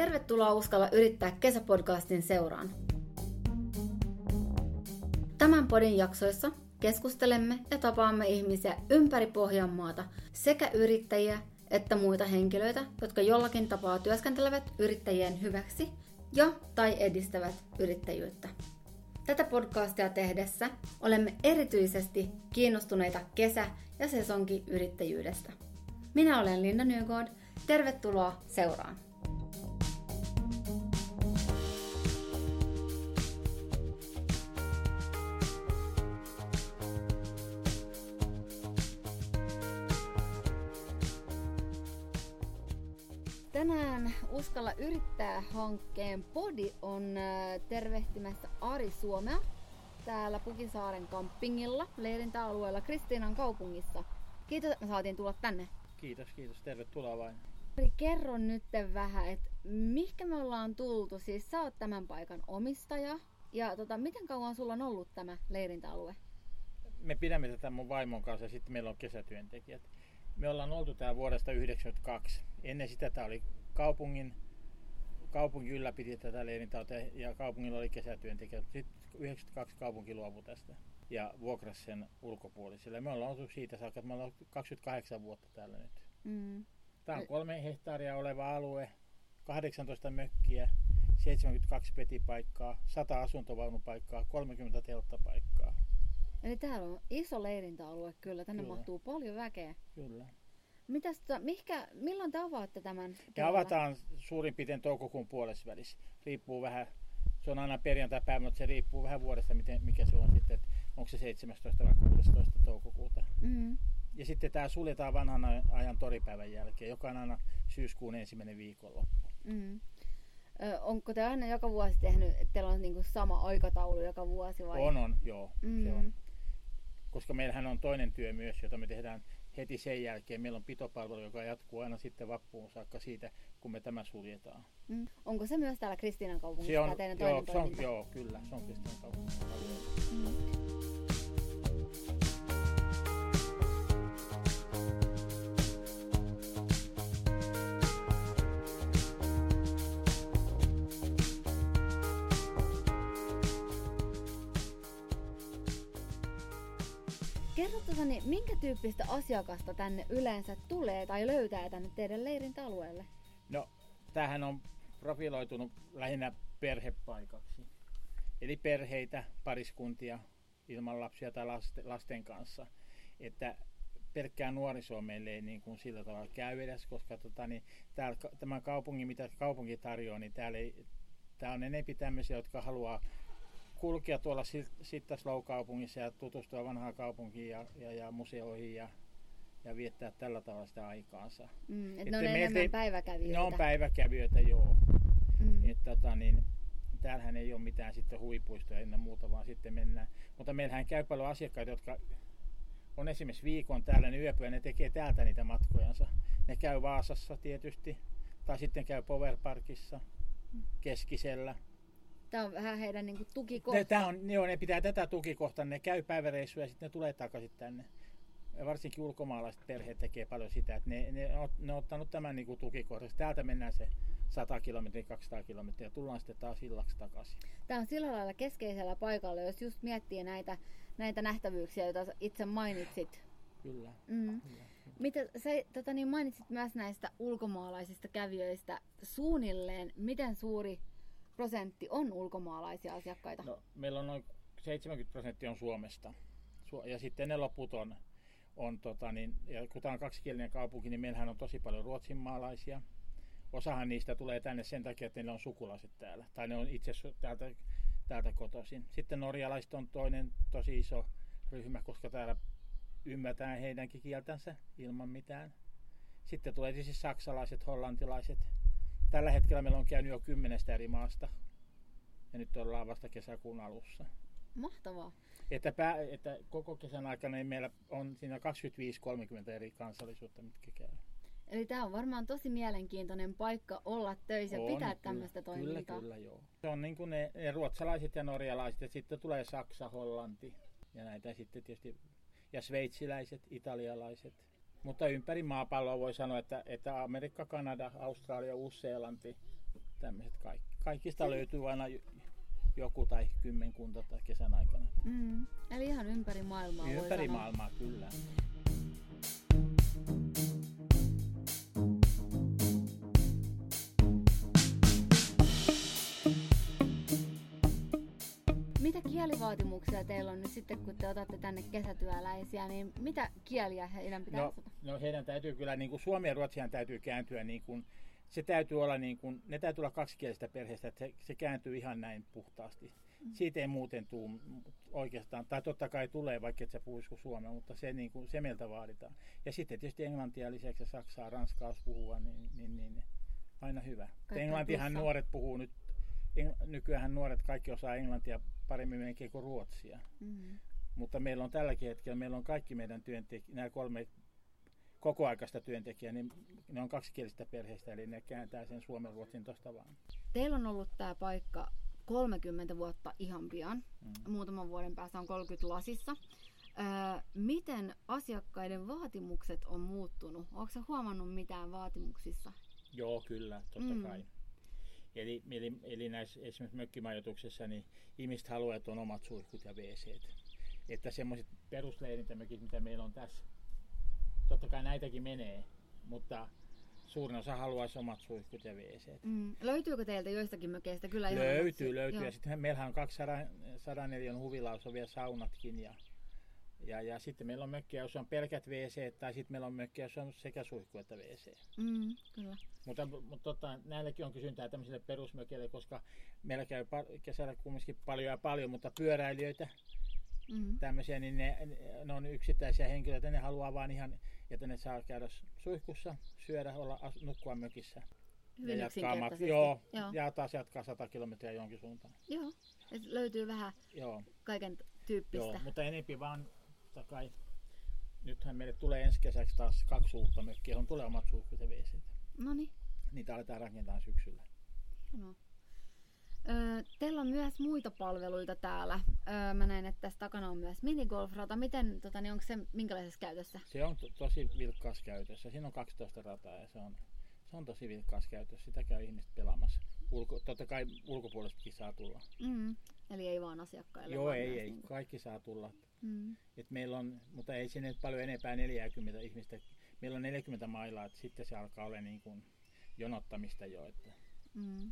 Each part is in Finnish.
Tervetuloa Uskalla yrittää kesäpodcastin seuraan. Tämän podin jaksoissa keskustelemme ja tapaamme ihmisiä ympäri Pohjanmaata, sekä yrittäjiä että muita henkilöitä, jotka jollakin tapaa työskentelevät yrittäjien hyväksi ja tai edistävät yrittäjyyttä. Tätä podcastia tehdessä olemme erityisesti kiinnostuneita kesä- ja sesonkiyrittäjyydestä. Minä olen Linda Nygård. Tervetuloa seuraan! Uskalla yrittää hankkeen podi on äh, tervehtimässä Ari Suomea täällä Pukisaaren kampingilla leirintäalueella Kristiinan kaupungissa. Kiitos, että me saatiin tulla tänne. Kiitos, kiitos. Tervetuloa vain. Ari, kerro nyt vähän, että mihinkä me ollaan tultu. Siis sä oot tämän paikan omistaja. Ja tota, miten kauan sulla on ollut tämä leirintäalue? Me pidämme tätä mun vaimon kanssa ja sitten meillä on kesätyöntekijät. Me ollaan oltu täällä vuodesta 1992. Ennen sitä tämä oli kaupungin, kaupunki ylläpiti tätä leirintauta ja kaupungilla oli kesätyöntekijät. Sitten 92 kaupunki luopui tästä ja vuokrasi sen ulkopuoliselle. Me ollaan oltu siitä saakka, että me ollaan 28 vuotta täällä nyt. Mm. Tämä on kolme hehtaaria oleva alue, 18 mökkiä, 72 petipaikkaa, 100 asuntovaunupaikkaa, 30 telttapaikkaa. Eli täällä on iso leirintäalue kyllä, tänne kyllä. mahtuu paljon väkeä. Kyllä. Mitäs, tota, mihkä, milloin te avaatte tämän? Me avataan suurin piirtein toukokuun puolessa välissä. Riippuu vähän, se on aina perjantai-päivä, mutta se riippuu vähän vuodesta, miten, mikä se on sitten, että onko se 17 vai 16 toukokuuta. Mm-hmm. Ja sitten tämä suljetaan vanhan ajan toripäivän jälkeen, joka on aina syyskuun ensimmäinen viikonloppu. Mm-hmm. Ö, onko te aina joka vuosi tehnyt, että teillä on niinku sama aikataulu joka vuosi vai? On, on, joo. Mm-hmm. Se on. Koska meillähän on toinen työ myös, jota me tehdään heti sen jälkeen. Meillä on pitopalvelu, joka jatkuu aina sitten vappuun saakka siitä, kun me tämä suljetaan. Mm. Onko se myös täällä Kristiinan kaupungissa? Se on, joo, se on, joo, kyllä, se on Kristiinan kaupungissa. Mm. Kerro tuota, niin minkä tyyppistä asiakasta tänne yleensä tulee tai löytää tänne teidän leirintäalueelle? No, tämähän on profiloitunut lähinnä perhepaikaksi. Eli perheitä, pariskuntia ilman lapsia tai lasten kanssa. Että pelkkää nuorisoa meille ei niin kuin sillä tavalla käy edes, koska tota, niin, täällä, tämä kaupunki, mitä kaupunki tarjoaa, niin täällä ei, tää on enemmän tämmöisiä, jotka haluaa kulkea tuolla Sittaslow-kaupungissa ja tutustua vanhaan kaupunkiin ja, ja, ja museoihin ja, ja viettää tällä tavalla sitä aikaansa. Mm, et ne on enemmän te, päiväkävijöitä. Ne on päiväkävijöitä, joo. Mm. Et, tota, niin, täällähän ei ole mitään sitten huipuistoja ennen muuta, vaan sitten mennään. Mutta meillähän käy paljon asiakkaita, jotka on esimerkiksi viikon täällä, niin yöpyä ne tekee täältä niitä matkojansa. Ne käy Vaasassa tietysti, tai sitten käy Powerparkissa, mm. Keskisellä – Tämä on vähän heidän niin tukikohta. Tämä on, joo, ne pitää tätä tukikohtaa, ne käy päiväreissuja ja sitten ne tulee takaisin tänne. Ja varsinkin ulkomaalaiset perheet tekee paljon sitä, että ne, ne, on, ne on ottanut tämän niin tukikohtaksi. Täältä mennään se 100 kilometriä, 200 kilometriä ja tullaan sitten taas illaksi takaisin. Tämä on sillä lailla keskeisellä paikalla, jos just miettii näitä, näitä nähtävyyksiä, joita itse mainitsit. Kyllä. Mm. Kyllä. Mitä sä tota, niin mainitsit myös näistä ulkomaalaisista kävijöistä suunnilleen, miten suuri prosentti on ulkomaalaisia asiakkaita? No, meillä on noin 70 prosenttia on Suomesta. Ja sitten ne loput on, on tota, niin, ja kun tämä on kaksikielinen kaupunki, niin meillähän on tosi paljon ruotsinmaalaisia. Osahan niistä tulee tänne sen takia, että ne on sukulaiset täällä. Tai ne on itse täältä, täältä kotoisin. Sitten norjalaiset on toinen tosi iso ryhmä, koska täällä ymmärtää heidänkin kieltänsä ilman mitään. Sitten tulee tietysti saksalaiset, hollantilaiset, Tällä hetkellä meillä on käynyt jo kymmenestä eri maasta. Ja nyt ollaan vasta kesäkuun alussa. Mahtavaa. Että, pää, että koko kesän aikana niin meillä on siinä 25-30 eri kansallisuutta, mitkä käy. Eli tämä on varmaan tosi mielenkiintoinen paikka olla töissä ja pitää tämmöistä toimintaa. Kyllä, kyllä, joo. Se on niin kuin ne, ne ruotsalaiset ja norjalaiset, ja sitten tulee Saksa, Hollanti ja näitä sitten tietysti, ja sveitsiläiset, italialaiset. Mutta ympäri maapalloa voi sanoa, että, että Amerikka, Kanada, Australia, Uusi-Seelanti, tämmöiset kaikki. Kaikista löytyy aina joku tai kymmenkunta tai kesän aikana. Mm. Eli ihan ympäri maailmaa Ympäri maailmaa, kyllä. Mitä kielivaatimuksia teillä on nyt sitten, kun te otatte tänne kesätyöläisiä, niin mitä kieliä heidän pitää no, osata? No heidän täytyy kyllä, niin kuin Suomi ja Ruotsihan täytyy kääntyä niin kuin, se täytyy olla niin kuin, ne täytyy olla kaksikielistä perheestä, että se, se kääntyy ihan näin puhtaasti. Mm. Siitä ei muuten tule oikeastaan, tai totta kai tulee, vaikka et sä puhuisi suomea, mutta se, niin kuin, se meiltä vaaditaan. Ja sitten tietysti englantia lisäksi ja saksaa, ranskaa jos puhua, niin, niin, niin aina hyvä. Englantihan nuoret puhuu nyt, nykyään nuoret kaikki osaa englantia paremmin melkein kuin ruotsia. Mm-hmm. Mutta meillä on tälläkin hetkellä, meillä on kaikki meidän työntekijät, nämä kolme kokoaikaista työntekijää, niin ne on kaksikielistä perheistä, eli ne kääntää sen suomen ruotsin tuosta vaan. Teillä on ollut tämä paikka 30 vuotta ihan pian. Mm. Muutaman vuoden päästä on 30 lasissa. Öö, miten asiakkaiden vaatimukset on muuttunut? Onko huomannut mitään vaatimuksissa? Joo, kyllä, totta mm. kai. Eli, eli, eli näissä esimerkiksi mökkimajoituksessa niin ihmiset haluaa, että on omat suihkut ja wc Että semmoiset perusleirintämökit, mitä meillä on tässä, totta kai näitäkin menee, mutta suurin osa haluaisi omat suihkut ja wc mm. Löytyykö teiltä joistakin mökeistä? Kyllä ihan löytyy, löytyy. Ja sitten meillähän on 200 neliön huvilaus on vielä saunatkin ja ja, ja sitten meillä on mökkiä, jossa on pelkät WC, tai sitten meillä on mökkiä, jossa on sekä suihku että WC. Mm, kyllä. Mutta, mutta tota, näilläkin on kysyntää tämmöisille perusmökeille, koska meillä käy kesällä kumminkin paljon ja paljon, mutta pyöräilijöitä, mm. tämmöisiä, niin ne, ne, on yksittäisiä henkilöitä, ne haluaa vaan ihan, että ne saa käydä suihkussa, syödä, olla, nukkua mökissä. Hyvin ja jatkaa mat- joo, joo, ja taas jatkaa 100 kilometriä jonkin suuntaan. Joo, Et löytyy vähän joo. kaiken tyyppistä. Joo, mutta enempi vaan totta kai. Nythän meille tulee ensi kesäksi taas kaksi uutta mökkiä, on tulee omat suihkut ja wc No niin. Niitä aletaan rakentaa syksyllä. Hienoa. Öö, teillä on myös muita palveluita täällä. Öö, mä näen, että tässä takana on myös minigolfrata. Miten, tota, niin onko se minkälaisessa käytössä? Se on to- tosi vilkkaassa käytössä. Siinä on 12 rataa ja se on, se on tosi vilkkaassa käytössä. Sitä käy ihmiset pelaamassa. Ulko, totta kai ulkopuolestakin saa tulla. Mm, eli ei vaan asiakkaille. Joo, ei, ei. Niin kuin... Kaikki saa tulla. Mm. Et meillä on, mutta ei sinne paljon enempää 40 ihmistä. Meillä on 40 mailaa, että sitten se alkaa olla niin kuin jonottamista jo. Että, mm.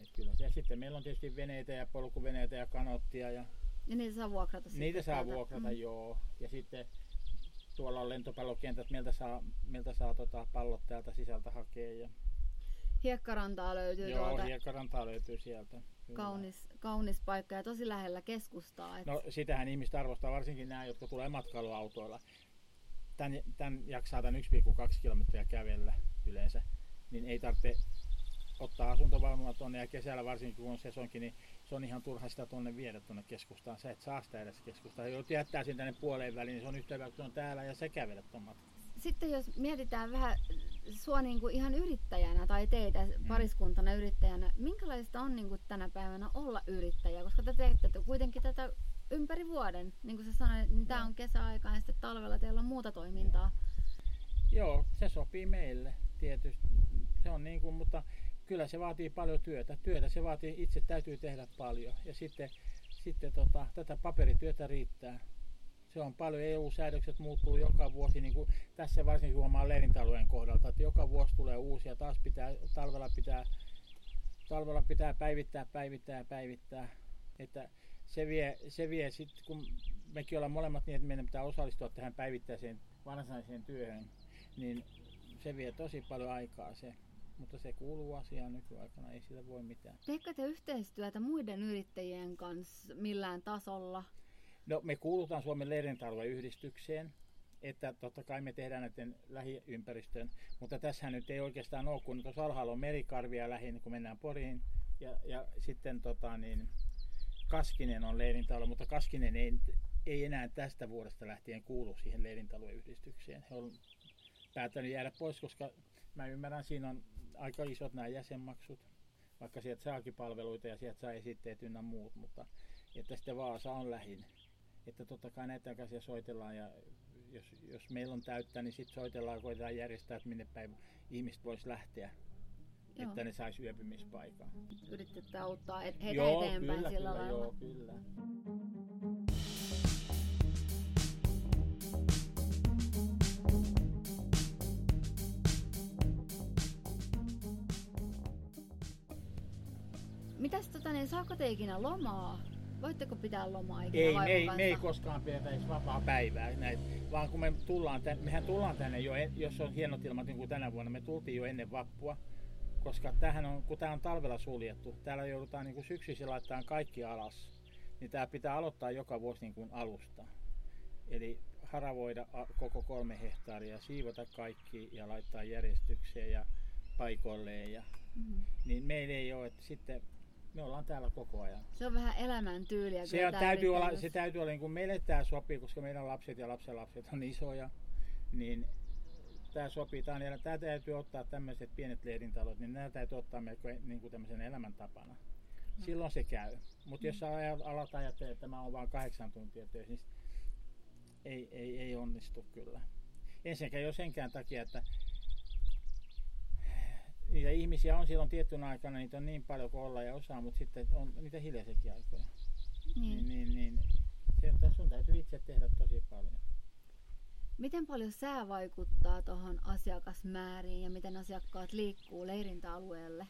et kyllä. Ja sitten meillä on tietysti veneitä ja polkuveneitä ja kanottia. Ja, ja niitä saa vuokrata Niitä saa vuokrata, mm. joo. Ja sitten tuolla on lentopallokentät, meiltä saa, meiltä saa tota pallot täältä sisältä hakea. Ja... Hiekkarantaa löytyy Joo, tuolta. hiekkarantaa löytyy sieltä. Kaunis, kaunis paikka ja tosi lähellä keskustaa. Et... No sitähän ihmiset arvostaa, varsinkin nämä, jotka tulee matkailuautoilla. Tän, tän jaksaa tämän 1,2 kilometriä kävellä yleensä, niin ei tarvitse ottaa asuntovaunua tuonne ja kesällä varsinkin kun on sesonkin, niin se on ihan turha sitä tuonne viedä tuonne keskustaan. Sä et saa sitä edes keskustaan. Jos jättää sen tänne puoleen väliin, niin se on yhtä hyvä, kun on täällä ja se kävelet tuon Sitten jos mietitään vähän sua niin kuin ihan yrittäjänä tai teitä mm. pariskuntana yrittäjänä, minkälaista on niin kuin tänä päivänä olla yrittäjä? Koska te teette kuitenkin tätä ympäri vuoden. Niin kuin sä sanoit, niin tämä on kesäaika ja sitten talvella teillä on muuta toimintaa. Joo, se sopii meille tietysti. Se on niin kuin, mutta kyllä se vaatii paljon työtä. Työtä se vaatii, itse täytyy tehdä paljon. Ja sitten, sitten tota, tätä paperityötä riittää se on paljon, EU-säädökset muuttuu joka vuosi, niin kuin tässä varsinkin huomaa leirintäalueen kohdalta, että joka vuosi tulee uusia, taas pitää, talvella pitää, talvella pitää päivittää, päivittää, päivittää, että se vie, se vie sitten, kun mekin ollaan molemmat niin, että meidän pitää osallistua tähän päivittäiseen varsinaiseen työhön, niin se vie tosi paljon aikaa se. Mutta se kuuluu asiaan nykyaikana, ei sillä voi mitään. Teekö te yhteistyötä muiden yrittäjien kanssa millään tasolla? No me kuulutaan Suomen yhdistykseen, että totta kai me tehdään näiden lähiympäristön, mutta tässä nyt ei oikeastaan ole, kun tuossa alhaalla on merikarvia lähin, kun mennään Poriin, ja, ja sitten tota, niin, Kaskinen on leirintalo, mutta Kaskinen ei, ei enää tästä vuodesta lähtien kuulu siihen yhdistykseen. He on päättänyt jäädä pois, koska mä ymmärrän, siinä on aika isot nämä jäsenmaksut, vaikka sieltä saakin palveluita ja sieltä saa esitteet ynnä muut, mutta että sitten Vaasa on lähin että totta kai näitä käsiä soitellaan ja jos, jos meillä on täyttä, niin sitten soitellaan ja koitetaan järjestää, että minne päin ihmiset voisi lähteä. Joo. että ne sais yöpymispaikan. Yritetään auttaa et, heitä joo, eteenpäin kyllä, sillä kyllä, lailla. joo, kyllä. Mitäs tota, niin saako te ikinä lomaa? Voitteko pitää lomaa ikinä Ei, me ei, me ei koskaan pidetä edes vapaa päivää, näin, vaan kun me tullaan tänne, mehän tullaan tänne jo, en- jos on hienot ilmat niin kuin tänä vuonna, me tultiin jo ennen vappua, koska tämähän on, kun tämä on talvella suljettu, täällä joudutaan niin kuin syksyisin laittamaan kaikki alas, niin tämä pitää aloittaa joka vuosi niin kuin alusta. Eli haravoida koko kolme hehtaaria, siivota kaikki ja laittaa järjestykseen ja paikoilleen. Ja, Mhm. niin meillä ei ole, että sitten me ollaan täällä koko ajan. Se on vähän elämäntyyliä. Se, on, täytyy olla, se täytyy olla, niin kuin meille tämä sopii, koska meidän lapset ja lapsenlapset on isoja, niin tämä sopii. Tämä, on, tämä täytyy ottaa tämmöiset pienet leirintalot, niin nämä täytyy ottaa melko niin kuin tämmöisen elämäntapana. Silloin se käy. Mutta jos sä aja- alat ajattelee, että mä oon vain kahdeksan tuntia töissä, niin ei, ei, ei onnistu kyllä. Ensinnäkään jo senkään takia, että niitä ihmisiä on silloin tiettynä aikana, niitä on niin paljon kuin olla ja osaa, mutta sitten on niitä hiljaisiakin aikoja Niin. niin, niin, niin se, että sun täytyy itse tehdä tosi paljon. Miten paljon sää vaikuttaa tuohon asiakasmääriin ja miten asiakkaat liikkuu leirintäalueelle?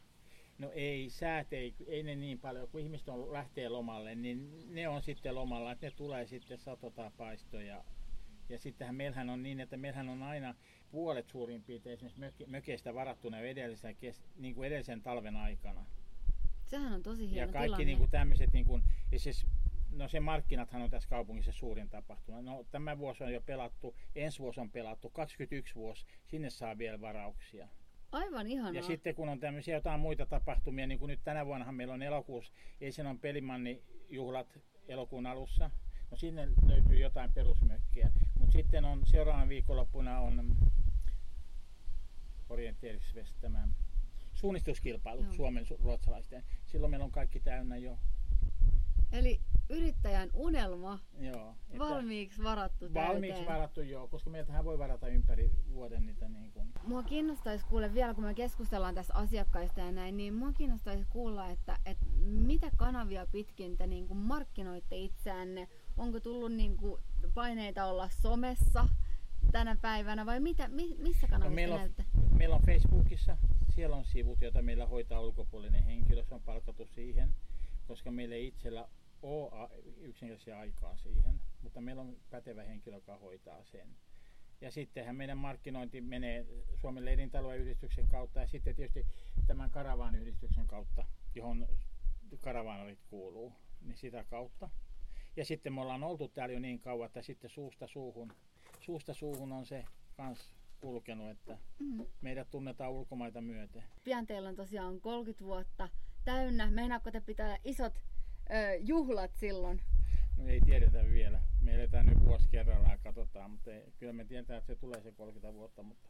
No ei, säät ei, ei ne niin paljon, kun ihmiset on, lähtee lomalle, niin ne on sitten lomalla, että ne tulee sitten satota paisto ja, ja sittenhän meillähän on niin, että meillähän on aina puolet suurin piirtein esimerkiksi möke, mökeistä varattuna jo edellisen, niin kuin edellisen talven aikana. Sehän on tosi hieno ja kaikki tilanne. niin kuin tämmöiset, niin kuin, ja siis, no se markkinathan on tässä kaupungissa suurin tapahtuma. No tämä vuosi on jo pelattu, ensi vuosi on pelattu, 21 vuosi, sinne saa vielä varauksia. Aivan ihanaa. Ja sitten kun on tämmöisiä jotain muita tapahtumia, niin kuin nyt tänä vuonnahan meillä on elokuussa, Eisen on pelimanni juhlat elokuun alussa. No sinne löytyy jotain perusmökkiä. Mutta sitten on seuraavan viikonloppuna on Orienteerisves tämä suunnistuskilpailu Joo. Suomen su- ruotsalaisten. Silloin meillä on kaikki täynnä jo. Eli yrittäjän unelma Joo, valmiiksi varattu valmiiksi täyteen. varattu joo, koska meiltähän voi varata ympäri vuoden niitä niin kuin. Mua kiinnostaisi kuulla vielä, kun me keskustellaan tässä asiakkaista ja näin, niin mua kiinnostaisi kuulla, että, että mitä kanavia pitkin te niin kuin markkinoitte itseänne. Onko tullut niin kuin paineita olla somessa tänä päivänä vai mitä, mi, missä kanavissa No, meillä on- näytte? Meillä on Facebookissa, siellä on sivut, joita meillä hoitaa ulkopuolinen henkilö, se on palkattu siihen, koska meillä ei itsellä ole yksinkertaisia aikaa siihen, mutta meillä on pätevä henkilö, joka hoitaa sen. Ja sittenhän meidän markkinointi menee Suomen leirintalojen yhdistyksen kautta ja sitten tietysti tämän karavaan yhdistyksen kautta, johon karavaanarit kuuluu, niin sitä kautta. Ja sitten me ollaan oltu täällä jo niin kauan, että sitten suusta suuhun, suusta suuhun on se kans kulkenut, että Mm. meidät tunnetaan ulkomaita myöten. Pian teillä on tosiaan 30 vuotta täynnä. Meinaatko te pitää isot juhlat silloin? No ei tiedetä vielä. Me eletään nyt vuosi kerrallaan ja katsotaan, mutta ei, kyllä me tiedetään, että se tulee se 30 vuotta, mutta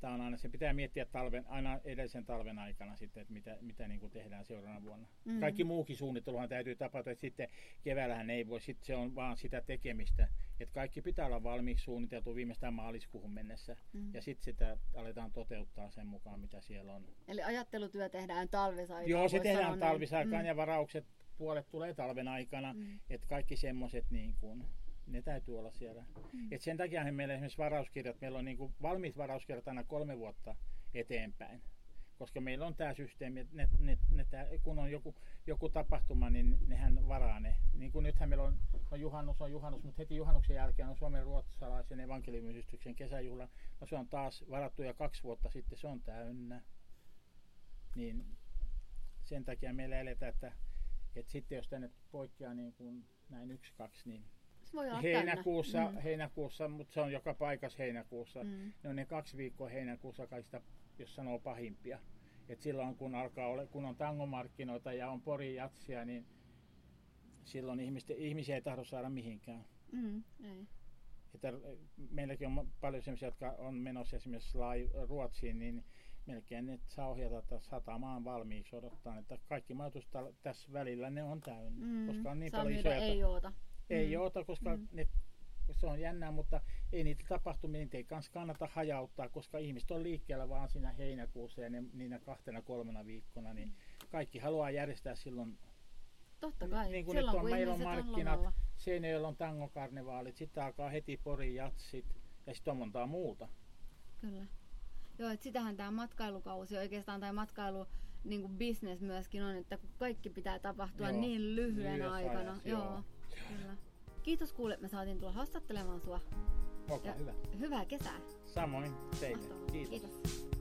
tämä on aina, se pitää miettiä talven, aina edellisen talven aikana sitten, että mitä, mitä niin kuin tehdään seuraavana vuonna. Mm. Mm. Kaikki muukin suunnitteluhan täytyy tapahtua, että sitten keväällähän ei voi, sitten se on vaan sitä tekemistä. Että kaikki pitää olla valmiiksi suunniteltu viimeistään maaliskuuhun mennessä. Mm. Ja sitten sitä aletaan toteuttaa sen mukaan, mitä siellä on. Eli ajattelutyö tehdään talvisaikaan. Joo, se tehdään talvisaikaan ja varaukset puolet tulee talven aikana. Mm. Että kaikki semmoiset niin kuin, ne täytyy olla siellä. Mm. Et sen takia meillä esimerkiksi varauskirjat, meillä on niin kuin valmiit varauskirjat aina kolme vuotta eteenpäin. Koska meillä on tämä systeemi, että ne, ne, ne, tää, kun on joku, joku tapahtuma, niin nehän varaa ne. Niin kuin nythän meillä on, on juhannus, on juhannus, mutta heti juhannuksen jälkeen on Suomen ruotsalaisen evankeliumiyhdistyksen kesäjuhla. No se on taas varattu jo kaksi vuotta sitten, se on täynnä. Niin sen takia meillä eletään, että, että sitten jos tänne poikkeaa niin kuin näin yksi, kaksi, niin Se voi olla heinäkuussa, mm. heinäkuussa, mutta se on joka paikassa heinäkuussa. Mm. Ne on ne kaksi viikkoa heinäkuussa kaikista, jos sanoo pahimpia. Et silloin kun alkaa ole, kun on tangomarkkinoita ja on pori jatsia, niin silloin ihmisten, ihmisiä ei tahdo saada mihinkään. Mm. Ei. Että meilläkin on paljon sellaisia, jotka on menossa esimerkiksi Ruotsiin, niin melkein ne saa ohjata satamaan valmiiksi odottaa, että kaikki majoitus tässä välillä ne on täynnä, Mm. koska on niin Saa paljon isoja ei oota. ei Mm. oota, koska Mm. ne se on jännää, mutta ei niitä tapahtumia, niitä ei kans kannata hajauttaa, koska ihmiset on liikkeellä vaan siinä heinäkuussa ja ne, niinä kahtena kolmena viikkona, niin kaikki haluaa järjestää silloin Totta kai. Niin kuin Silloin, nyt on, kun meillä on markkinat, lomalla. Seinäjoella on tangokarnevaalit, sitten alkaa heti Porin jatsit ja sitten on montaa muuta. Kyllä. Joo, että sitähän tämä matkailukausi oikeastaan, tai matkailu niin kuin business myöskin on, että kun kaikki pitää tapahtua Joo, niin lyhyen lyhyessä aikana. ajassa, joo. joo. Kyllä. Kiitos kuule, että me saatiin tulla haastattelemaan sua. Olkaa Ja hyvä. Hyvää kesää. Samoin teille. Mahtavaa. Kiitos. Kiitos.